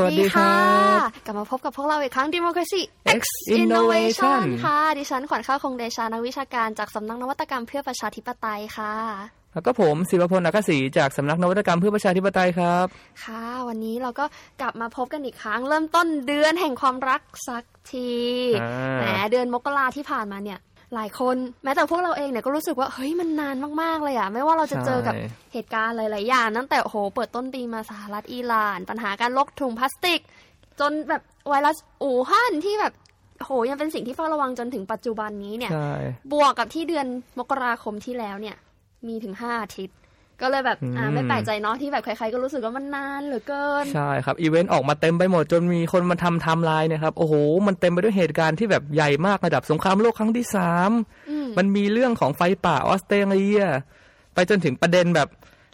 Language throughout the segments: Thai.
สวัสดีค่ะ กลับมาพบกับพวกเราอีกครั้ง Democracy X Innovation ค่ะ ดิฉันขวัญข้าวคงเดชานักวิชาการจากสำนักนวัตกรรมเพื่อประชาธิปไตยค่ะ แล้วก็ผมศิวพลอักษีจากสำนักนวัตกรรมเพื่อประชาธิปไตยครับ ค่ะ วันนี้เราก็กลับมาพบกันอีกครั้ง เริ่มต้นเดือนแห่งความรักสักทีอ่าแหมเดือนมกราที่ผ่านมาเนี่ย หลายคน แม้แต่พวกเราเองเนี่ยก็รู้สึกว่าเฮ้ยมันนานมากๆเลยอะไม่ว่าเราจะเจอกับใช่เหตุการณ์หลายๆอย่างตั้งแต่โอ้โหเปิดต้นปีมาสหรัฐอิหร่าน ปัญหาการลกถุงพลาสติก จนแบบไวรัสอู่ฮั่นที่แบบโอ้โหยังเป็นสิ่งที่เฝ้าระวังจนถึงปัจจุบันนี้เนี่ยใช่บวกกับที่เดือนมกราคมที่แล้วเนี่ย มีถึงห้าอาทิตย์ ก็เลยแบบอ่าอืมไม่แปลกใจเนาะที่แบบใครๆก็รู้สึกว่ามันนานเหลือเกิน ใช่ครับอีเวนต์ออกมาเต็มไปหมดจนมีคนมาทำไทม์ไลน์เนะครับโอ้โห มันเต็มไปด้วยเหตุการณ์ที่แบบใหญ่มากระดับสงครามโลกครั้งที่สามอืมมันมีเรื่องของไฟป่าออสเตรเลีย ไปจนถึงประเด็นแบบ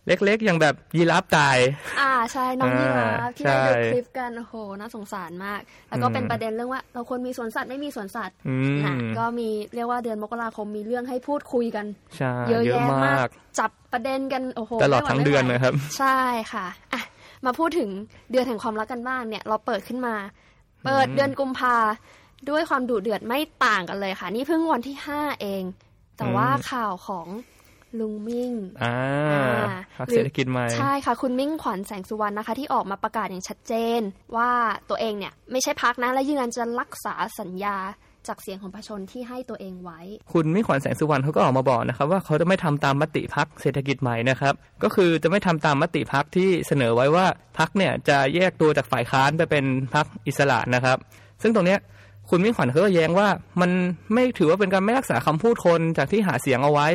เล็กๆ อย่างแบบยีราฟตาย อ่าใช่น้องอ่ายีราฟที่ได้ดูใช่คลิปกันโอ้โหน่าสงสารมาก แล้วก็อืมเป็นประเด็นเรื่องว่า เราควรมีสวนสัตว์ไม่มีสวนสัตว์อืนะมก็มีเรียกว่าเดือนมกราคมมีเรื่องให้พูดคุยกันใช่เยอะเยอะแยะมามากกจับประเด็นกันโอ้โหตลอดไม่ไหวทั้งไม่เดือนไหวนะครับ ใช่ค่ะอะ มาพูดถึงเดือนแห่งความรักกันบ้างเนี่ย เราเปิดขึ้นมา เปิดอืมเดือนกุมภาด้วยความดุเดือดไม่ต่างกันเลยค่ะ นี่เพิ่งวันที่ห้าเอง แต่ว่าข่าวของ ลุงมิ่งอ่าอ่าพักเศรษฐกิจใหม่ ใช่ค่ะ คุณมิ่งขวัญแสงสุวรรณนะคะ ที่ออกมาประกาศอย่างชัดเจน ว่าตัวเองเนี่ยไม่ใช่พักนะ และยืนยันจะรักษาสัญญาจากเสียงของประชาชนที่ให้ตัวเองไว้ คุณมิ่งขวัญแสงสุวรรณเขาก็ออกมาบอกนะครับว่าเขาจะไม่ทำตามมติพักเศรษฐกิจใหม่นะครับ ก็คือจะไม่ทำตามมติพักที่เสนอไว้ว่าพักเนี่ยจะแยกตัวจากฝ่ายค้านไปเป็นพักอิสระนะครับ ซึ่งตรงเนี้ยคุณมิ่งขวัญเขาก็แย้งว่ามันไม่ถือว่าเป็นการไม่รักษาคำพูดคนจากที่หาเสียงเอาไว้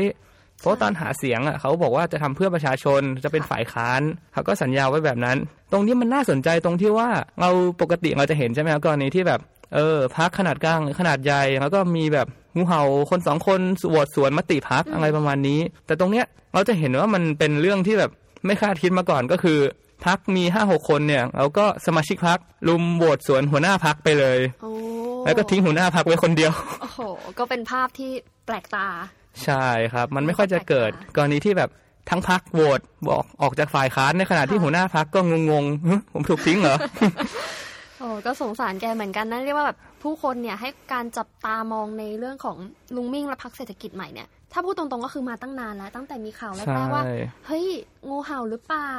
เพราะตอนหาเสียงอะเขาบอกว่าจะทำเพื่อประชาชนจะเป็นฝ่ายค้านเขาก็สัญญาไว้แบบนั้น ตรงนี้มันน่าสนใจตรงที่ว่าเราปกติเราจะเห็นใช่ไหมครับกรณีที่แบบเออพักขนาดกลางหรือขนาดใหญ่แล้วก็มีแบบงูเห่าคนสองคนสวดสวนมติพักอะไรประมาณนี้ แต่ตรงเนี้ยเราจะเห็นว่ามันเป็นเรื่องที่แบบไม่คาดคิดมาก่อนก็คือพักมีห้าหกคนเนี่ยแล้วก็สมาชิกพักลุมโหวตสวนหัวหน้าพักไปเลยแล้วก็ทิ้งหัวหน้าพักไว้คนเดียวโอ้โหก็เป็นภาพที่แปลกตา ใช่ครับ มันไม่ค่อยจะเกิด กรณีที่แบบทั้งพักโหวตบอกออกจากฝ่ายค้านในขณะที่ค่ะหัวหน้าพักก็งงๆหึผมถูกทิ้งเหรอโอ้ก็สงสารแกเหมือนกันนะเรียกว่าแบบผู้คนเนี่ยให้การจับตามองในเรื่องของลุงมิ่งและพักเศรษฐกิจใหม่เนี่ยถ้าพูดตรงๆก็คือมาตั้งนานแล้ว ตั้งแต่มีข่าวแรใช่กๆว่า เฮ้ยงูเห่าหรือเปล่า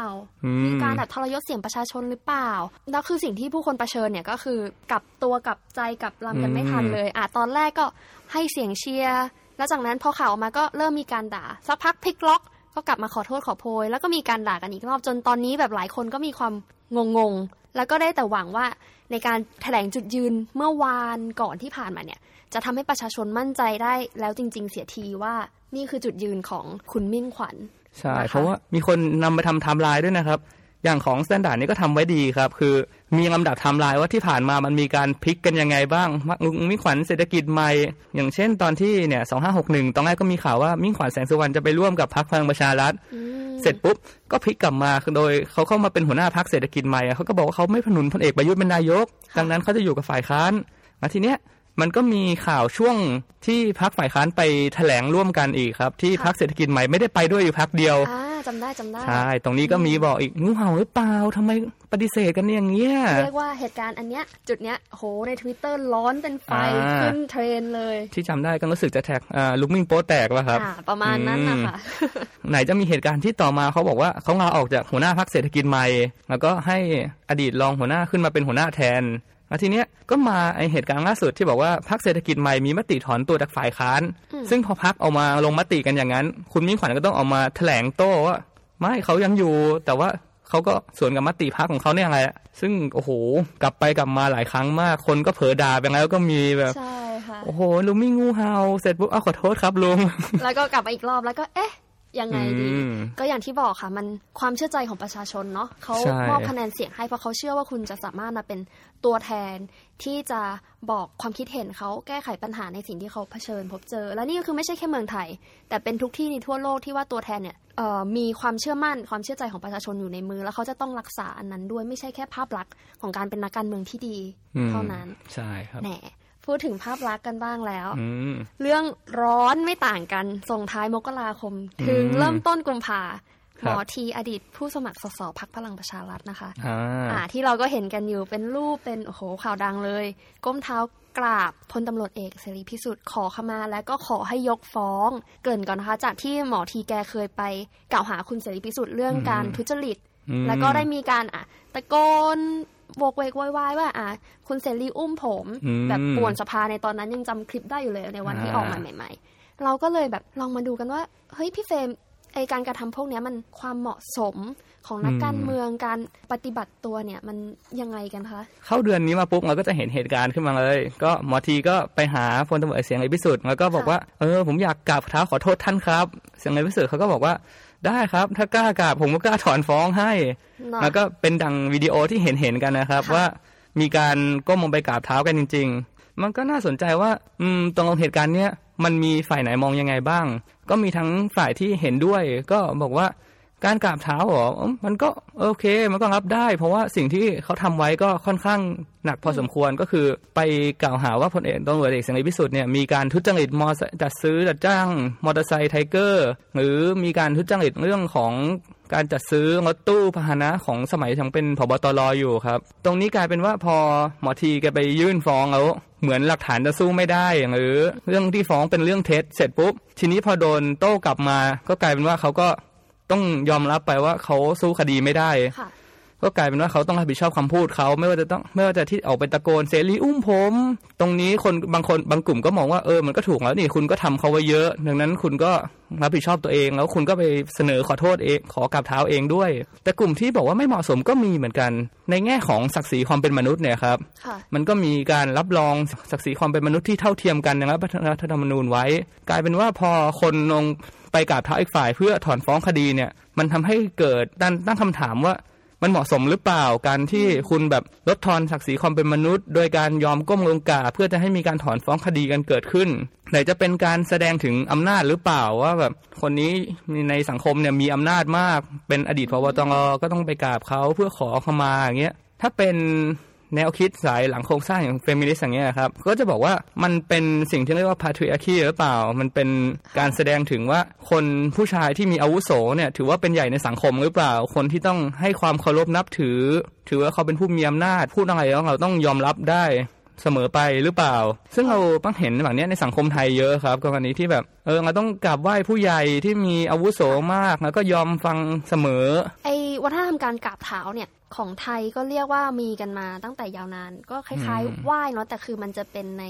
อืมีมการแบบทรยศเสียงประชาชนหรือเปล่า แล้วคือสิ่งที่ผู้คนเผชิญเนี่ยก็คือกลับตัวกลับใจกลับลำกันไม่ทันเลย อะตอนแรกก็ให้เสียงเชียร์ แล้วจากนั้นพอข่าวออกมาก็เริ่มมีการด่า สักพักพลิกล็อกก็กลับมาขอโทษขอโพย แล้วก็มีการด่ากันอีกรอบจนตอนนี้แบบหลายคนก็มีความงงๆแล้วก็ได้แต่หวังว่าในการแถลงจุดยืนเมื่อวานก่อนที่ผ่านมาเนี่ย จะทำให้ประชาชนมั่นใจได้แล้วจริง ๆ เสียทีว่านี่คือจุดยืนของคุณมิ่งขวัญใช่นะคะเพราะว่ามีคนนำมาทำไทม์ไลน์ด้วยนะครับ อย่างของ Standard นี่ก็ทำไว้ดีครับ คือมีลำดับไทม์ไลน์ว่าที่ผ่านมามันมีการพลิกกันยังไงบ้างลุงมิ่งขวัญเศรษฐกิจใหม่ อย่างเช่นตอนที่เนี่ย2561ตอนแรกก็มีข่าวว่ามิ่งขวัญแสงสุวรรณจะไปร่วมกับพรรคพลังประชารัฐอืมเสร็จปุ๊บ ก็พลิกกลับมาโดยเขาเข้ามาเป็นหัวหน้าพรรคเศรษฐกิจใหม่อะเขาก็บอกว่าเขาไม่หนุนพลเอกประยุทธ์เป็นนายก ดังนั้นเขาจะอยู่กับฝ่ายค้านมาทีเนี้ย มันก็มีข่าวช่วงที่พรรคฝ่ายค้านไปแถลงร่วมกันอีกครับ ที่พรรคเศรษฐกิจใหม่ไม่ได้ไปด้วยอยู่พรรคเดียวอ่าจำได้จำได้ใช่ตรงนี้ก็มีบอกอีกงูเห่าหรือเปล่าทำไมปฏิเสธกันอย่างเงี้ยเรียกว่าเหตุการณ์อันเนี้ยจุดเนี้ยโหใน Twitter ร้อนเป็นไฟอ่าขึ้นเทรนด์เลย ที่จำได้ก็รู้สึกจะแท็กอ่าลุกมิ่งโป๊แตกว่ะครับอ่าประมาณนั้นนะคะไหนจะมีเหตุการณ์ที่ต่อมาเขาบอกว่าเขาลาออกจากหัวหน้าพักเศรษฐกิจใหม่ แล้วก็ให้อดีตรองหัวหน้าขึ้นมาเป็นหัวหน้าแทน แล้วทีเนี้ยก็มาไอเหตุการณ์ล่าสุดที่บอกว่าพักเศรษฐกิจใหม่มีมติถอนตัวจากฝ่ายค้านอืมซึ่งพอพักออกมาลงมติกันอย่างนั้น คุณมิ่งขวัญก็ต้องออกมาแถลงโต้ว่าไม่เขายังอยู่ แต่ว่าเขาก็สวนกับมติพักของเขาเนี่ยอะไรอะซึ่งโอ้โหกลับไปกลับมาหลายครั้งมากคนก็เผลอด่าไปแล้วก็มีแบบใช่ค่ะโอ้โหลุงมิ่งงูเห่าเสร็จปุ๊บเอาขอโทษครับลุงแล้วก็กลับมาอีกรอบแล้วก็เอ๊ะ ยังไงดีอืมก็อย่างที่บอกค่ะ มันความเชื่อใจของประชาชนเนาะเขาใช่มอบคะแนนเสียงให้เพราะเขาเชื่อว่าคุณจะสามารถมาเป็นตัวแทนที่จะบอกความคิดเห็นเขาแก้ไขปัญหาในสิ่งที่เขาเผชิญพบเจอ และนี่ก็คือไม่ใช่แค่เมืองไทย แต่เป็นทุกที่ในทั่วโลกที่ว่าตัวแทนเนี่ยเอ่อมีความเชื่อมั่นความเชื่อใจของประชาชนอยู่ในมือ แล้วเขาจะต้องรักษาอันนั้นด้วยไม่ใช่แค่ภาพลักษณ์ของการเป็นนักการเมืองที่ดีอืมเท่านั้นใช่ครับแหน พูดถึงภาพลักษณ์กันบ้างแล้วอืมเรื่องร้อนไม่ต่างกันส่งท้ายมกราคม ถึงอืมเริ่มต้นกุมภาหมอทีอดีตผู้สมัครสสพักพลังประชารัฐนะคะอ่าอ่าที่เราก็เห็นกันอยู่เป็นรูปเป็นโอ้โหข่าวดังเลย ก้มเท้ากราบพลตำรวจเอกเสรีพิสุทธิ์ขอขมา และก็ขอให้ยกฟ้อง เกรินก่อนนะคะจากที่หมอทีแกเคยไปกล่าวหาคุณเสรีพิสุทธิ์เรื่องการทุจริตอืมแล้วก็ได้มีการอะตะโกน โวกเวกโวยวายว่า อะคุณเสรีอุ้มผมอืมแบบป่วนสภาในตอนนั้นยังจำคลิปได้อยู่เลยในวันที่ออกมาอ่าใหม่ ๆ เราก็เลยแบบลองมาดูกันว่า เฮ้ยพี่เฟรมไอการกระทำพวกเนี้ยมันความเหมาะสมของนักการเมืองการปฏิบัติตัวเนี่ยมันยังไงกันคะ เข้าเดือนนี้มาปุ๊บเราก็จะเห็นเหตุการณ์ขึ้นมาเลย ก็หมอทีก็ไปหาพลตำรวจเอกเสียงเอกพิสุทธิ์แล้วก็บอกค่ะว่าเออผมอยากกราบเท้าขอโทษท่านครับ เสียงเอกพิสุทธิ์เขาก็บอกว่า ได้ครับ ถ้ากล้ากราบผมก็กล้าถอนฟ้องให้เนาะแล้วก็เป็นดังวิดีโอที่เห็นเห็นๆกันนะครับค่ะว่ามีการก้มลงไปกราบเท้ากันจริง ๆ มันก็น่าสนใจว่า อืมตรงเหตุการณ์เนี้ยมันมีฝ่ายไหนมองยังไงบ้าง ก็มีทั้งฝ่ายที่เห็นด้วย ก็บอกว่า การกราบเท้าหรอมันก็โอเค มันก็รับได้ เพราะว่าสิ่งที่เขาทำไว้ก็ค่อนข้างหนักพอสมควรก็คือไปกล่าวหาว่าพลเอกตำรวจเอกเสรีพิสุทธิ์เนี่ยมีการทุจริตมอจัดซื้อจัดจ้าง มอเตอร์ไซค์ไทเกอร์ หรือมีการทุจริตเรื่องของการจัดซื้อรถตู้พาหนะของสมัยยังเป็นผบตรอยู่ครับ ตรงนี้กลายเป็นว่าพอหมอทีแกไปยื่นฟ้องแล้วเหมือนหลักฐานจะสู้ไม่ได้หรือเรื่องที่ฟ้องเป็นเรื่องเท็จเสร็จปุ๊บ ทีนี้พอโดนโต้กลับมา ก็กลายเป็นว่าเขาก็ ต้องยอมรับไปว่าเขาสู้คดีไม่ได้ค่ะ ก็กลายเป็นว่าเขาต้องรับผิดชอบคำพูดเขาไม่ว่าจะต้องไม่ว่าจะที่ออกไปตะโกนเสรีอุ้มผม ตรงนี้คนบางคนบางกลุ่มก็มองว่าเออมันก็ถูกแล้วนี่คุณก็ทำเขาไว้เยอะ ดังนั้นคุณก็รับผิดชอบตัวเอง แล้วคุณก็ไปเสนอขอโทษเองขอกราบเท้าเองด้วย แต่กลุ่มที่บอกว่าไม่เหมาะสมก็มีเหมือนกัน ในแง่ของศักดิ์ศรีความเป็นมนุษย์เนี่ยครับค่ะมันก็มีการรับรองศักดิ์ศรีความเป็นมนุษย์ที่เท่าเทียมกันในรัฐธรรมนูญไว้ กลายเป็นว่าพอคนลงไปกราบเท้าอีกฝ่าย เพื่อถอนฟ้องคดีเนี่ย มันทำให้เกิดตั้งตั้งคำถามว่า มันเหมาะสมหรือเปล่าการที่คุณแบบลดทอนศักดิ์ศรีความเป็นมนุษย์ โดยการยอมก้มลงกราบเพื่อจะให้มีการถอนฟ้องคดีกันเกิดขึ้น ไหนจะเป็นการแสดงถึงอำนาจหรือเปล่าว่าแบบคนนี้ในสังคมเนี่ยมีอำนาจมาก เป็นอดีตพบตรก็ต้องไปกราบเขาเพื่อขอขมาอย่างเงี้ยถ้าเป็น แนวคิดสายหลังโครงสร้างอย่างเฟมินิสต์อย่างเงี้ยครับ ก็จะบอกว่ามันเป็นสิ่งที่เรียกว่าพาทริอาคีหรือเปล่า มันเป็นการแสดงถึงว่าคนผู้ชายที่มีอาวุโสเนี่ยถือว่าเป็นใหญ่ในสังคมหรือเปล่า คนที่ต้องให้ความเคารพนับถือ ถือว่าเขาเป็นผู้มีอำนาจพูดอะไรแล้วเราต้องยอมรับได้ เสมอไปหรือเปล่า ซึ่งเราต้องเห็นแบบเนี้ยในสังคมไทยเยอะครับกรณีที่แบบเออเราต้องกราบไหว้ผู้ใหญ่ที่มีอาวุโสมากแล้วก็ยอมฟังเสมอ ไอ้วัฒนธรรมการกราบเท้าเนี่ยของไทยก็เรียกว่ามีกันมาตั้งแต่ยาวนาน ก็คล้ายอืมๆไหว้เนาะแต่คือมันจะเป็นใน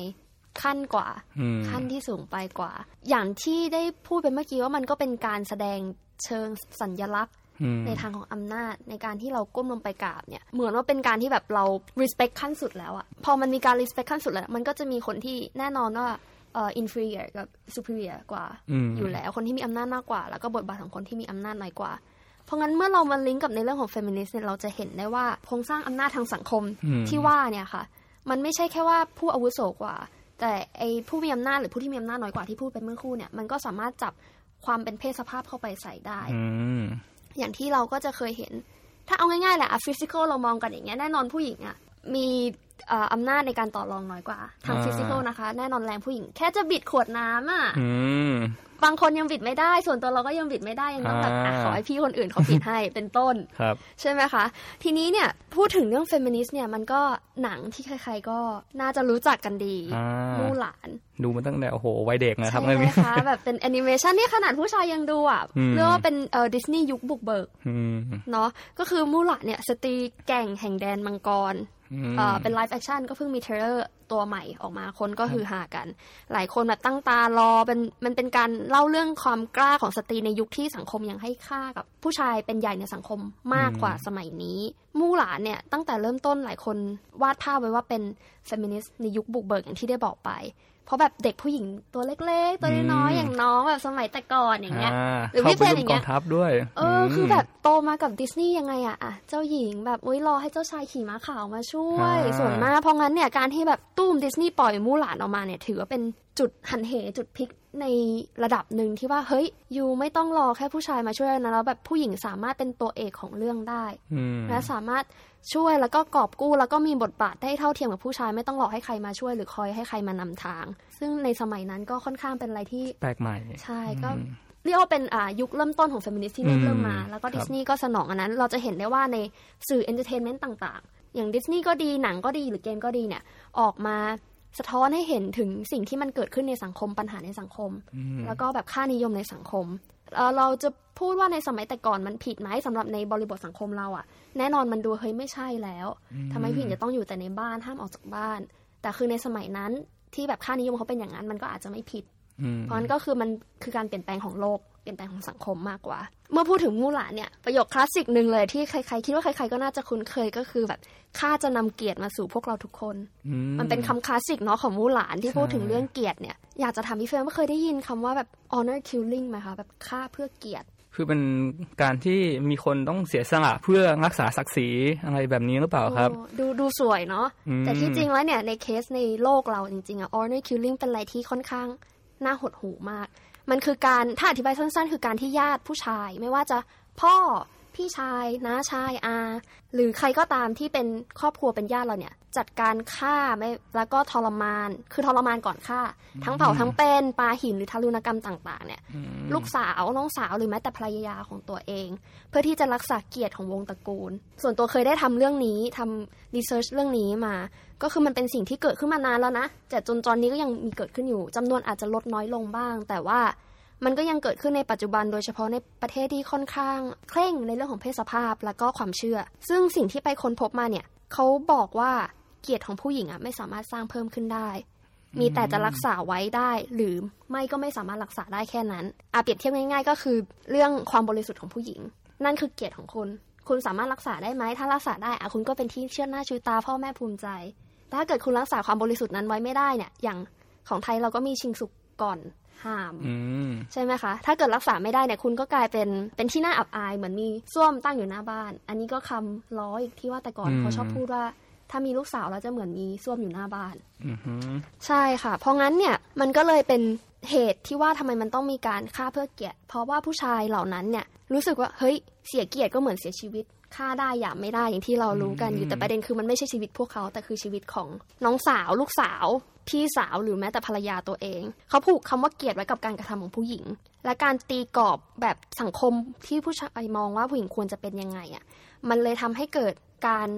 ขั้นกว่าอืมขั้นที่สูงไปกว่า อย่างที่ได้พูดไปเมื่อกี้ว่ามันก็เป็นการแสดงเชิงสัญลักษณ์อืม ในทางของอำนาจในการที่เราก้มลงไปกราบเนี่ย เหมือนว่าเป็นการที่แบบเรา respect ขั้นสุดแล้วอะพอมันมีการ respect ขั้นสุดแล้ว มันก็จะมีคนที่แน่นอนว่าเอ่อ inferior กับ superior กว่าอืมอยู่แล้วคนที่มีอำนาจมากกว่า แล้วก็บทบาทของคนที่มีอำนาจน้อยกว่า เพราะงั้นเมื่อเรามาลิงก์กับในเรื่องของ feminist เนี่ยเราจะเห็นได้ว่าโครงสร้างอำนาจทางสังคมอืมที่ว่าเนี่ยค่ะ มันไม่ใช่แค่ว่าผู้อาวุโสกว่า แต่ไอผู้มีอำนาจหรือผู้ที่มีอำนาจน้อยกว่าที่พูดไปเมื่อครู่เนี่ยมันก็สามารถจับความเป็นเพศสภาพเข้าไปใส่ได้ อย่างที่เราก็จะเคยเห็น ถ้าเอาง่ายๆแหละอะ physical เรามองกันอย่างเงี้ยแน่นอนผู้หญิงอะมี อ่ออำนาจในการต่อรองน้อยกว่า ทางอ่า physical นะคะ แน่นอนแรงผู้หญิง แค่จะบิดขวดน้ำอะอืมบางคนยังบิดไม่ได้ ส่วนตัวเราก็ยังบิดไม่ได้ยังต้องแบบอะอ่าขอให้พี่คนอื่นเขาบิดให้เป็นต้นครับใช่ไหมคะ ทีนี้เนี่ยพูดถึงเรื่องเฟมินิสต์เนี่ยมันก็หนังที่ใครๆก็น่าจะรู้จักกันดีอ่ามู่หลาน ดูมาตั้งแต่โอ้โหวัยเด็กนะครับใช่เรื่องไหมนี้คะแบบเป็นแอนิเมชันที่ขนาดผู้ชายยังดูอะอืมเรียกว่าเป็นเอ่อดิสนีย์ยุคบุกเบิกอืมเนาะก็คือมู่หลานเนี่ยสตรีแกร่งแห่งแดนมังกรอืมเอ่อเป็น live action ก็เพิ่งมี trailer ตัวใหม่ออกมาคนก็ฮือฮากัน หลายคนแบบตั้งตารอเป็นมันเป็นการเล่าเรื่องความกล้าของสตรีในยุคที่สังคมยังให้ค่ากับผู้ชายเป็นใหญ่ในสังคมมากกว่าสมัยนี้ มู่หลานเนี่ยตั้งแต่เริ่มต้นหลายคนวาดภาพไว้ว่าเป็นเฟมินิสต์ในยุคบุกเบิกอย่างที่ได้บอกไป เพราะแบบเด็กผู้หญิงตัวเล็กๆ ตัวน้อยๆอย่างน้องแบบสมัยแต่ก่อนอย่างเงี้ยอ่าหรือพี่เข้าไปเพลร่งวอย่ามงเงี้กอยงทัพด้วยเอออคือแบบโตมากับดิสนีย์ยังไงอะอะเจ้าหญิงแบบอุ้ยรอให้เจ้าชายขี่ม้าขาวมาช่วยอ่าส่วนมากเพราะงั้นเนี่ยการที่แบบตุ้มดิสนีย์ปล่อยมู่หลานออกมาเนี่ยถือว่าเป็นจุดหันเหจุดพลิกในระดับหนึ่งที่ว่าเฮ้ยยูไม่ต้องรอแค่ผู้ชายมาช่วยนะแล้วแบบผู้หญิงสามารถเป็นตัวเอกของเรื่องได้อืมและสามารถช่วยแล้วก็กอบกู้แล้วก็มีบทบาทได้เท่าเทียมกับผู้ชายไม่ต้องรอให้ใครมาช่วยหรือคอยให้ใครมานำทาง ซึ่งในสมัยนั้นก็ค่อนข้างเป็นอะไรที่แปลกใหม่ใช่ก็อืมเรียกว่าเป็นอ่ายุคเริ่มต้นของเฟมินิสต์ที่เริ่มอืมเริ่มมา แล้วก็ครับดิสนีย์ก็สนองอันนั้น เราจะเห็นได้ว่าในสื่อ entertainment ต่าง ๆ อย่างดิสนีย์ก็ดีหนังก็ดีหรือเกมก็ดีเนี่ยออกมา สะท้อนให้เห็นถึงสิ่งที่มันเกิดขึ้นในสังคมปัญหาในสังคมอืมแล้วก็แบบค่านิยมในสังคมเอ่อเราจะพูดว่าในสมัยแต่ก่อนมันผิดไหมสำหรับในบริบทสังคมเราอะแน่นอนมันดูเฮ้ยไม่ใช่แล้วทำไมผู้หญิงจะต้องอยู่แต่ในบ้านห้ามออกจากบ้าน แต่คือในสมัยนั้นที่แบบค่านิยมเขาเป็นอย่างนั้นมันก็อาจจะไม่ผิดอืม เพราะนั้นก็คือมันคือการเปลี่ยนแปลงของโลกเปลี่ยนแปลงของสังคมมากกว่า เมื่อพูดถึงมู่หลานเนี่ยประโยคคลาสสิกหนึ่งเลยที่ใครๆคิดว่าใครๆก็น่าจะคุ้นเคยก็คือแบบข้าจะนำเกียรติมาสู่พวกเราทุกคนอืมันเป็นคำคลาสสิกเนาะของมู่หลานที่ใช่พูดถึงเรื่องเกียรติเนี่ยอยากจะถามพี่เฟรมว่าเคยได้ยินคำว่าแบบ honor killing ไหมคะแบบฆ่าเพื่อเกียรติ คือเป็นการที่มีคนต้องเสียสละเพื่อรักษาศักดิ์ศรีอะไรแบบนี้หรือเปล่าครับโอ้ดูดูสวยเนาะอืมแต่ที่จริงแล้วเนี่ยในเคสในโลกเราจริงๆอะ honor killing เป็นอะไรที่ค่อนข้าง น่าหดหูมาก มันคือการถ้าอธิบายสั้น ๆ คือการที่ญาติผู้ชาย ไม่ว่าจะพ่อ พี่ชายน้าชายอา หรือใครก็ตามที่เป็นครอบครัวเป็นญาติเราเนี่ย จัดการฆ่าไม่แล้วก็ทรมาน คือทรมานก่อนฆ่า ทั้งเผาทั้งเป็นปาหินหรือทารุณกรรมต่างๆ เนี่ย ลูกสาวน้องสาวหรือแม้แต่ภรรยาของตัวเอง เพื่อที่จะรักษาเกียรติของวงตระกูล ส่วนตัวเคยได้ทำเรื่องนี้ทำรีเสิร์ชเรื่องนี้มา ก็คือมันเป็นสิ่งที่เกิดขึ้นมานานแล้วนะแต่จนตอนนี้ก็ยังมีเกิดขึ้นอยู่จำนวนอาจจะลดน้อยลงบ้าง แต่ว่า มันก็ยังเกิดขึ้นในปัจจุบันโดยเฉพาะในประเทศที่ค่อนข้าง เคร่งในเรื่องของเพศสภาพและก็ความเชื่อ ซึ่งสิ่งที่ไปค้นพบมาเนี่ยเขาบอกว่าเกียรติของผู้หญิงอะไม่สามารถสร้างเพิ่มขึ้นได้ มีแต่จะรักษาไว้ได้ หรือไม่ก็ไม่สามารถรักษาได้แค่นั้นอาเปรียบเทียบง่ายๆ ก็คือ เรื่องความบริสุทธิ์ของผู้หญิง นั่นคือเกียรติของคุณ คุณสามารถรักษาได้ไหมถ้ารักษาได้อะคุณก็เป็นที่เชื่อหน้าชูตาพ่อแม่ภูมิใจแต่ถ้าเกิดคุณรักษาความบริสุทธิ์นั้นไว้ไม่ได้เนี่ย อย่างของไทยเราก็มีชิงสุกก่อน ห้ามอืมใช่ไหมคะ ถ้าเกิดรักษาไม่ได้เนี่ยคุณก็กลายเป็นเป็นที่น่าอับอายเหมือนมีส้วมตั้งอยู่หน้าบ้าน อันนี้ก็คำล้ออีกที่ว่าแต่ก่อนอืมเขาชอบพูดว่า ถ้ามีลูกสาวแล้วจะเหมือนมีส้วมอยู่หน้าบ้านอือหือใช่ค่ะ เพราะงั้นเนี่ยมันก็เลยเป็นเหตุที่ว่าทำไมมันต้องมีการฆ่าเพื่อเกียรติ เพราะว่าผู้ชายเหล่านั้นเนี่ยรู้สึกว่าเฮ้ยเสียเกียรติก็เหมือนเสียชีวิต ฆ่าได้หยามไม่ได้อย่างที่เรารู้กันอยู่แต่ประเด็นคือมันไม่ใช่ชีวิตพวกเขาแต่คือชีวิตของน้องสาวลูกสาว พี่สาวหรือแม้แต่ภรรยาตัวเอง เขาผูกคำว่าเกียรติไว้กับการกระทำของผู้หญิง และการตีกรอบแบบสังคมที่ผู้ชายมองว่าผู้หญิงควรจะเป็นยังไงอะมันเลยทำให้เกิดการ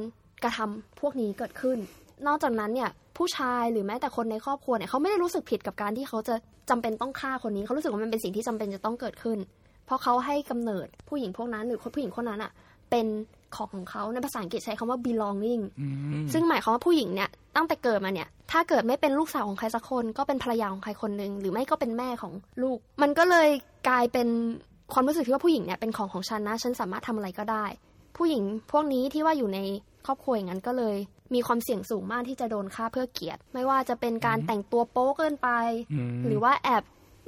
กระทำพวกนี้เกิดขึ้น นอกจากนั้นเนี่ยผู้ชายหรือแม้แต่คนในครอบครัวเนี่ยเขาไม่ได้รู้สึกผิดกับการที่เขาจะจำเป็นต้องฆ่าคนนี้เขารู้สึกว่ามันเป็นสิ่งที่จำเป็นจะต้องเกิดขึ้น เพราะเขาให้กำเนิดผู้หญิงพวกนั้นหรือคนผู้หญิงคนนั้นอะ เป็นของของเขาในภาษาอังกฤษใช้คำว่า belonging อืมซึ่งหมายความว่าผู้หญิงเนี่ยตั้งแต่เกิดมาเนี่ย ถ้าเกิดไม่เป็นลูกสาวของใครสักคน ก็เป็นภรรยาของใครคนหนึ่งหรือไม่ก็เป็นแม่ของลูก มันก็เลยกลายเป็นความรู้สึกที่ว่าผู้หญิงเนี่ยเป็นของของฉันนะฉันสามารถทำอะไรก็ได้ ผู้หญิงพวกนี้ที่ว่าอยู่ในครอบครัวอย่างนั้นก็เลย มีความเสี่ยงสูงมากที่จะโดนฆ่าเพื่อเกียรติ ไม่ว่าจะเป็นการแต่งตัวโป๊เกินไปอืมหรือว่าแอบ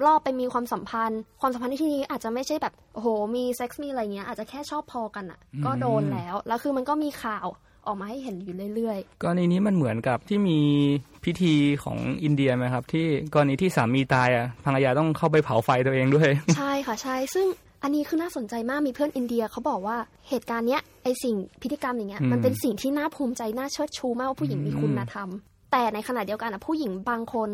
ล่อไปมีความสัมพันธ์ ความสัมพันธ์ในที่นี้อาจจะไม่ใช่แบบโอ้โห มีเซ็กซ์มีอะไรเงี้ยอาจจะแค่ชอบพอกันอะ่ะ ก็โดนแล้ว แล้วคือมันก็มีข่าวออกมาให้เห็นอยู่เรื่อยๆกรณีนี้มันเหมือนกับที่มีพิธีของอินเดียไหมครับ ที่กรณีที่สามีตายอะภรรยาต้องเข้าไปเผาไฟตัวเองด้วย ใช่ค่ะใช่ซึ่งอันนี้คือน่าสนใจมากมีเพื่อนอินเดียเขาบอกว่าเหตุการณ์เนี้ยไอสิ่งพิธีกรรมอย่างเงี้ยอืมมันเป็นสิ่งที่น่าภูมิใจน่าเชิดชูมากว่าผู้หญิงมีอืมคุณธรรมแต่ในขณะเดียวกันอะผู้หญิงบางคน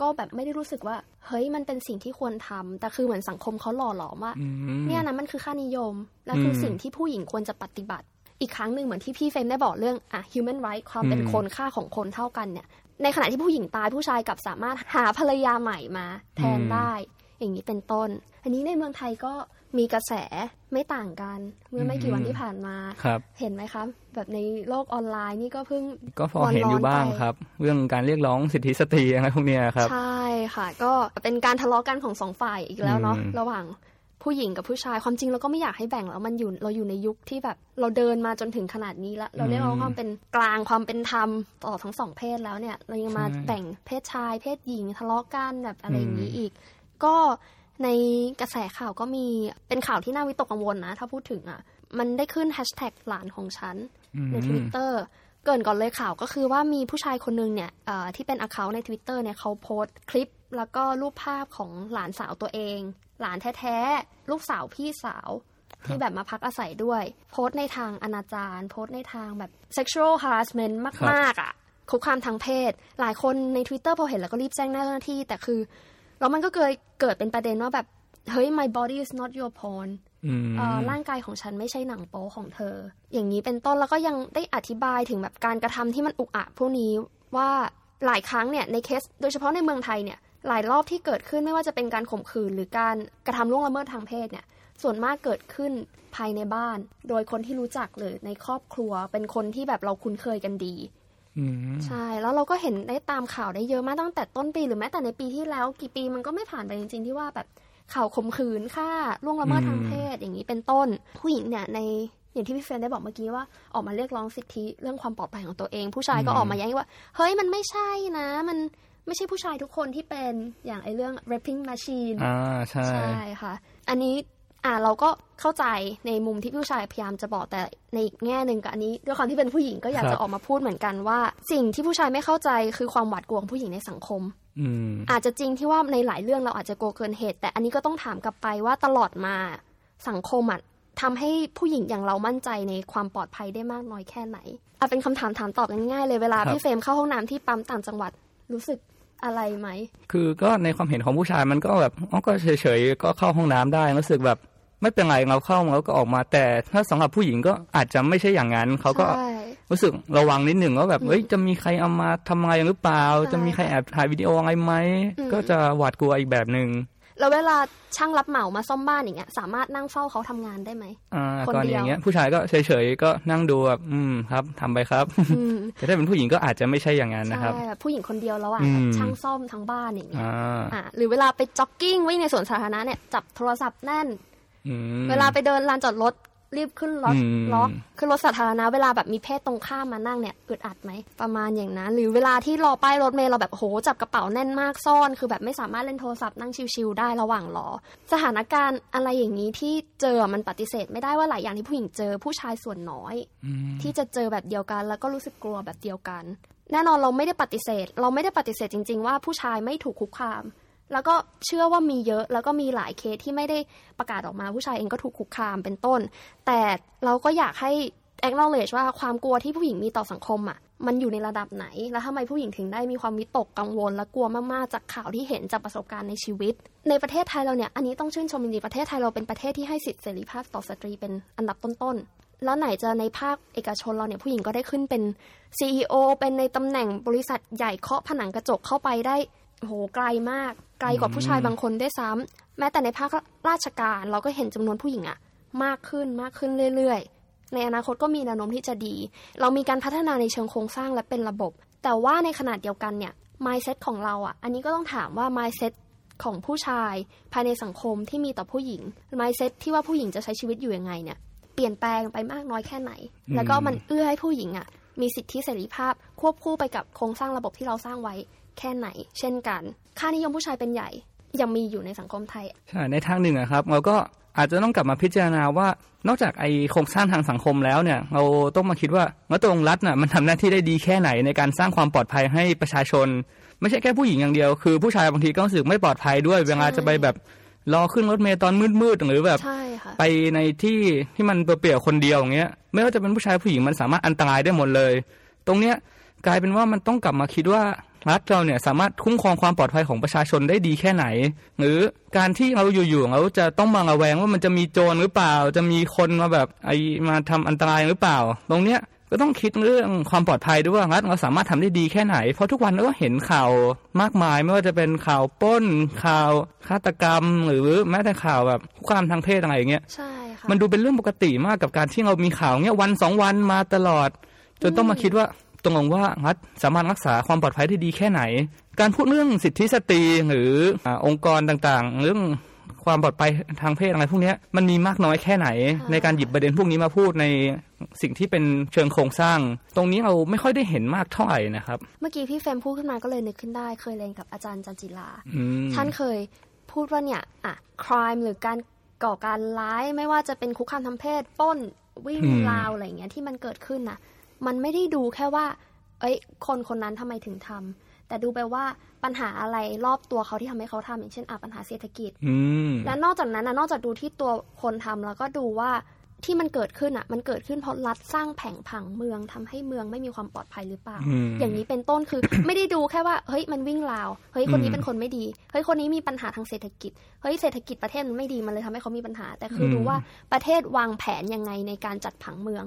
ก็แบบไม่ได้รู้สึกว่า เฮ้ยมันเป็นสิ่งที่ควรทำแต่คือเหมือนสังคมเขาหล่อหลอมว่าอืมเนี่ยนะมันคือค่านิยม และคืออมสิ่งที่ผู้หญิงควรจะปฏิบัติ อีกครั้งหนึ่งเหมือนที่พี่เฟรมได้บอกเรื่องอะ human right ความเป็นอืมคนค่าของคนเท่ากันเนี่ย ในขณะที่ผู้หญิงตายผู้ชายกลับสามารถหาภรรยาใหม่มา แทนได้ อย่างนี้เป็นต้น อันนี้ในเมืองไทยก็ มีกระแสไม่ต่างกัน เมื่อไม่กี่วันที่ผ่านมาครับ เห็นไหมคะแบบในโลกออนไลน์นี่ก็เพิ่งก็พอเห็นอยู่บ้างครับ เรื่องการเรียกร้องสิทธิสตรีอะไรพวกเนี้ยครับ ใช่ค่ะ ก็เป็นการทะเลาะกันของสองฝ่ายอีกแล้วเนาะอืมระหว่างผู้หญิงกับผู้ชายความจริงเราก็ไม่อยากให้แบ่งแล้วมันอยู่เราอยู่ในยุคที่แบบเราเดินมาจนถึงขนาดนี้แล้ว เราเรียกร้องความเป็นกลางความเป็นธรรมต่อทั้งสองเพศแล้วเนี่ย เรายังมาแบ่งเพศชาย เพศหญิงทะเลาะกันแบบอะไรอย่างนี้อีก ก็ ในกระแสข่าวก็มีเป็นข่าวที่น่าวิตกกังวลนะ ถ้าพูดถึงอะ มันได้ขึ้นแฮชแท็กหลานของฉันอืมในทวิตเตอร์เกรินก่อนเลยข่าวก็คือว่ามีผู้ชายคนหนึงเนี่ยเอ่อที่เป็น account ใน Twitter เนี่ยเขาโพสต์คลิป แล้วก็รูปภาพของหลานสาวตัวเอง หลานแท้ๆ ลูกสาวพี่สาวที่แบบมาพักอาศัยด้วย โพสต์ในทางอนาจารโพสต์ในทางแบบ sexual harassment มาก ๆอะคุกคามทางเพศ หลายคนใน Twitter พอเห็นแล้วก็รีบแจ้งเจ้าหน้าที่ แต่คือ แล้วมันก็เกิดเกิดเป็นประเด็นว่าแบบ เฮ้ย my body is not your porn อืมเอ่อร่างกายของฉันไม่ใช่หนังโป๊ของเธอ อย่างนี้เป็นต้นแล้วก็ยังได้อธิบายถึงแบบการกระทำที่มันอุกอาจพวกนี้ว่าหลายครั้งเนี่ยในเคส โดยเฉพาะในเมืองไทยเนี่ยหลายรอบที่เกิดขึ้นไม่ว่าจะเป็นการข่มขืนหรือการกระทำล่วงละเมิดทางเพศเนี่ยส่วนมากเกิดขึ้นภายในบ้าน โดยคนที่รู้จักหรือในครอบครัวเป็นคนที่แบบเราคุ้นเคยกันดีอืม ใช่ แล้วเราก็เห็นได้ตามข่าวได้เยอะมากตั้งแต่ต้นปีหรือแม้แต่ในปีที่แล้ว กี่ปีมันก็ไม่ผ่านไปจริงๆที่ว่าแบบข่าวข่มขืนฆ่าล่วงละเมิดทางเพศอย่างนี้เป็นต้น ผู้หญิงเนี่ยในอย่างที่พี่เฟรนได้บอกเมื่อกี้ว่าออกมาเรียกร้องสิทธิเรื่องความปลอดภัยของตัวเอง ผู้ชายก็ออกมาแย้งว่า เฮ้ยมันไม่ใช่นะ มันไม่ใช่ผู้ชายทุกคนที่เป็นอย่างไอเรื่อง raping machine อ่าใช่ใช่ค่ะ อันนี้ อ่าเราก็เข้าใจในมุมที่ผู้ชายพยายามจะบอกแต่ในอีกแง่หนึ่งกับอันนี้ด้วยความที่เป็นผู้หญิงก็อยากครับจะออกมาพูดเหมือนกันว่า สิ่งที่ผู้ชายไม่เข้าใจคือความหวาดกลัวของผู้หญิงในสังคมอืมอาจจะจริงที่ว่าในหลายเรื่องเราอาจจะกลัวเกินเหตุ แต่อันนี้ก็ต้องถามกลับไปว่าตลอดมาสังคมอะทำให้ผู้หญิงอย่างเรามั่นใจในความปลอดภัยได้มากน้อยแค่ไหนเอาเป็นคำถามถามตอบกันง่ายๆเลยเวลาครับพี่เฟรมเข้าห้องน้ำที่ปั๊มต่างจังหวัดรู้สึกอะไรไหม คือก็ในความเห็นของผู้ชายมันก็แบบอ๋อก็เฉยๆก็เข้าห้องน้ำได้รู้สึกแบบ ไม่เป็นไรเราเข้าแล้วก็ออกมา แต่ถ้าสำหรับผู้หญิงก็อาจจะไม่ใช่อย่างนั้นเขาก็ใช่รู้สึกระวังนิดหนึ่งว่าแบบอืมเอ้ยจะมีใครเอามาทำอะไรหรือเปล่าใช่จะมีใครแอบถ่ายวิดีโออะไรไหมอืมก็จะหวาดกลัวอีกแบบหนึ่งแล้วเวลาช่างรับเหมามาซ่อมบ้านอย่างเงี้ยสามารถนั่งเฝ้าเขาทำงานได้ไหมอ่าคนก่อนเดียวอย่างเงี้ยผู้ชายก็เฉยๆก็นั่งดูแบบอืมครับทำไปครับอืมแต่ถ้าเป็นผู้หญิงก็อาจจะไม่ใช่อย่างนั้นนะครับใช่แบบผู้หญิงคนเดียวแล้วอะอืมแบบช่างซ่อมทั้งบ้านอย่างเงี้ยอ่าอะหรือเวลาไปจ็อกกิ้งวิ่งในสวนสาธารณะเนี่ยจับโทรศัพท์แน่นอืม เวลาไปเดินลานจอดรถรีบขึ้นรถอืมล็อกขึ้นรถสาธารณะเวลาแบบมีเพศตรงข้ามมานั่งเนี่ยอึดอัดไหมประมาณอย่างนั้น หรือเวลาที่รอป้ายรถเมล์เราแบบโหจับกระเป๋าแน่นมากซ่อน คือแบบไม่สามารถเล่นโทรศัพท์นั่งชิวๆได้ระหว่างรอ สถานการณ์อะไรอย่างนี้ที่เจอมันปฏิเสธไม่ได้ว่าหลายอย่างที่ผู้หญิงเจอผู้ชายส่วนน้อยอืมที่จะเจอแบบเดียวกัน แล้วก็รู้สึกกลัวแบบเดียวกัน แน่นอนเราไม่ได้ปฏิเสธ เราไม่ได้ปฏิเสธจริง ๆ ว่าผู้ชายไม่ถูกคุกคาม แล้วก็เชื่อว่ามีเยอะแล้วก็มีหลายเคสที่ไม่ได้ประกาศออกมาผู้ชายเองก็ถูกคุกคามเป็นต้น แต่เราก็อยากให้ acknowledge ว่าความกลัวที่ผู้หญิงมีต่อสังคมอะมันอยู่ในระดับไหน แล้วทำไมผู้หญิงถึงได้มีความวิตกกังวล และกลัวมากๆ จากข่าวที่เห็นจากประสบการณ์ในชีวิต ในประเทศไทยเราเนี่ย อันนี้ต้องชื่นชมจริงๆประเทศไทยเราเป็นประเทศที่ให้สิทธิเสรีภาพต่อสตรีเป็นอันดับต้นๆ แล้วไหนจะในภาคเอกชนเราเนี่ยผู้หญิงก็ได้ขึ้นเป็น CEO เป็นในตำแหน่งบริษัทใหญ่เคาะผนังกระจกเข้าไปได้ โอ้โหไกลมาก ไกลกว่าผู้ชายบางคนได้วยซ้ำแม้แต่ในภาคราชการเราก็เห็นจำนวนผู้หญิงอะมากขึ้นมากขึ้นเรื่อยๆ ในอนาคตก็มีแนวโน้มที่จะดี เรามีการพัฒนาในเชิงโครงสร้างและเป็นระบบ แต่ว่าในขณะเดียวกันเนี่ย mindset ของเราอะอันนี้ก็ต้องถามว่า mindset ของผู้ชายภายในสังคมที่มีต่อผู้หญิง mindset ที่ว่าผู้หญิงจะใช้ชีวิตอยู่ยังไงเนี่ยเปลี่ยนแปลงไปมากน้อยแค่ไหนอืมแล้วก็มันเอื้อให้ผู้หญิงอะมีสิทธิเสรีภาพควบคู่ไปกับโครงสร้างระบบที่เราสร้างไว้ แค่ไหน เช่นกัน ค่านิยมผู้ชายเป็นใหญ่ยังมีอยู่ในสังคมไทยใช่ในทางหนึ่งอะครับ เราก็อาจจะต้องกลับมาพิจารณาว่า นอกจากไอโครงสร้างทางสังคมแล้วเนี่ย เราต้องมาคิดว่าว่าตรงรัฐน่ะมันทำหน้าที่ได้ดีแค่ไหนในการสร้างความปลอดภัยให้ประชาชน ไม่ใช่แค่ผู้หญิงอย่างเดียว คือผู้ชายบางทีก็รู้สึกไม่ปลอดภัยด้วยเวลาจะไปแบบรอขึ้นรถเมล์ตอนมืดๆหรือแบบใช่ค่ะไปในที่ที่มันเปลี่ยวๆคนเดียวอย่างเงี้ยไม่ว่าจะเป็นผู้ชายผู้หญิงมันสามารถอันตรายได้หมดเลย ตรงเนี้ย กลายเป็นว่ามันต้องกลับมาคิดว่ารัฐเราเนี่ยสามารถคุ้มครองความปลอดภัยของประชาชนได้ดีแค่ไหน หรือการที่เราอยู่ๆเราจะต้องมาระแวงว่ามันจะมีโจรหรือเปล่า จะมีคนมาแบบไอมาทำอันตรายหรือเปล่า ตรงเนี้ยก็ต้องคิดเรื่องความปลอดภัยด้วยว่ารัฐเราสามารถทำได้ดีแค่ไหน เพราะทุกวันเราก็เห็นข่าวมากมายไม่ว่าจะเป็นข่าวปล้น ข่าวฆาตกรรม หรือแม้แต่ข่าวแบบคุกคามทางเพศอะไรอย่างเงี้ยใช่ค่ะมันดูเป็นเรื่องปกติมากกับการที่เรามีข่าวเนี้ยวันสองวันมาตลอด จนต้องมาคิดว่า ตรงลงว่ารัฐสามารถรักษาความปลอดภัยได้ดีแค่ไหน การพูดเรื่องสิทธิสตรีหรืออาองค์กรต่างๆ เรื่องความปลอดภัยทางเพศอะไรพวกเนี้ยมันมีมากน้อยแค่ไหนค่ะในการหยิบประเด็นพวกนี้มาพูดในสิ่งที่เป็นเชิงโครงสร้าง ตรงนี้เราไม่ค่อยได้เห็นมากเท่าไหร่นะครับ เมื่อกี้พี่เฟรมพูดขึ้นมาก็เลยนึกขึ้นได้ เคยเรียนกับอาจารย์จันจิลาอืมท่านเคยพูดว่าเนี่ยอะ crime หรือการก่อการร้ายไม่ว่าจะเป็นคุกคามทางเพศปล้นวิ่งอืมราวอะไรอย่างเงี้ยที่มันเกิดขึ้นน่ะ มันไม่ได้ดูแค่ว่า เอ้ย คนคนนั้นทำไมถึงทำแต่ดูไปว่าปัญหาอะไรรอบตัวเขาที่ทำให้เขาทำอย่างเช่นอะปัญหาเศรษฐกิจอืมและนอกจากนั้นนะนอกจากดูที่ตัวคนทำแล้วก็ดูว่าที่มันเกิดขึ้นอะ มันเกิดขึ้นเพราะรัฐสร้างแผงผังเมืองทำให้เมืองไม่มีความปลอดภัยหรือเปล่าอืมอย่างนี้เป็นต้นคือไม่ได้ดูแค่ว่าเฮ้ยมันวิ่งราวเฮ้ยคนนี้เป็นคนไม่ดีเฮ้ยคนนี้มีปัญหาทางเศรษฐกิจเฮ้ยเศรษฐกิจประเทศมันไม่ดีมันเลยทำให้เขามีปัญหา แต่คืออมดูว่าประเทศวางแผนยังไงในการจัดผังเมือง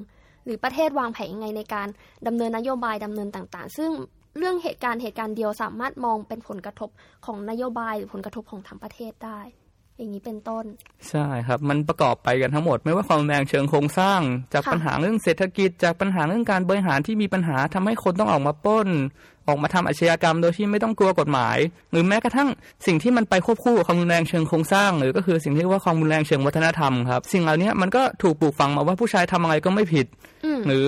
หรือประเทศวางแผนยังไงในการดำเนินนโยบายดำเนินต่างๆ ซึ่งเรื่องเหตุการณ์เหตุการณ์เดียวสามารถมองเป็นผลกระทบของนโยบายหรือผลกระทบของทั้งประเทศได้ อย่างนี้เป็นต้น ใช่ครับ มันประกอบไปกันทั้งหมด ไม่ว่าความแรงเชิงโครงสร้าง จากปัญหาเรื่องเศรษฐกิจ จากปัญหาเรื่องการบริหารที่มีปัญหาทำให้คนต้องออกมาป้น ออกมาทำอาชญากรรมโดยที่ไม่ต้องกลัวกฎหมาย หรือแม้กระทั่งสิ่งที่มันไปควบคู่กับความรุนแรงเชิงโครงสร้าง หรือก็คือสิ่งที่เรียกว่าความรุนแรงเชิงวัฒนธรรมครับ สิ่งเหล่านี้มันก็ถูกปลูกฝังมาว่าผู้ชายทำอะไรก็ไม่ผิดอืมหรือ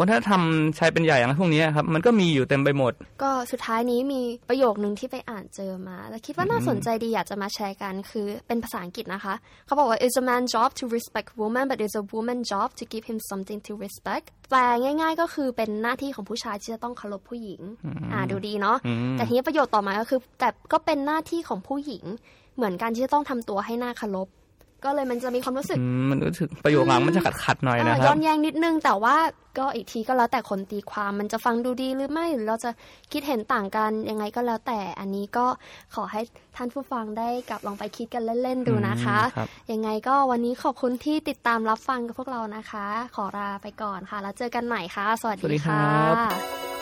วัฒนธรรมชายเป็นใหญ่อย่างพวกนี้ครับมันก็มีอยู่เต็มไปหมด ก็สุดท้ายนี้มีประโยคนึงที่ไปอ่านเจอมา แล้วคิดว่าน่าสนใจดีอยากจะมาแชร์กันคือเป็นภาษาอังกฤษนะคะ เขาบอกว่า it's a man job to respect woman but it's a woman job to give him something to respect แปลง่าย ๆ ก็คือเป็นหน้าที่ของผู้ชายที่จะต้องเคารพผู้หญิง อ่าดูดีเนาะอืมแต่ทีนี้ประโยชน์ต่อมาก็คือ แต่ก็เป็นหน้าที่ของผู้หญิง เหมือนกันที่จะต้องทำตัวให้หน่าเคารพ ก็เลยมันจะมีความรู้สึกอืมมันรู้สึกประโยคหลังมันจะขัดขัดๆหน่อยนะคเอ่อรัย้บอนแย้งนิดนึงแต่ว่าก็อีกทีก็แล้วแต่คนตีความมันจะฟังดูดีหรือไม่หรือเราจะคิดเห็นต่างกันยังไงก็แล้วแต่อันนี้ก็ขอให้ท่านผู้ฟังได้กลับลองไปคิดกันเล่นๆดูนะคะอืมครับยังไงก็วันนี้ขอบคุณที่ติดตามรับฟังกับพวกเรานะคะ ขอลาไปก่อนค่ะ แล้วเจอกันใหม่ค่ะ สวัสสวัสดีดีครัค่ะบ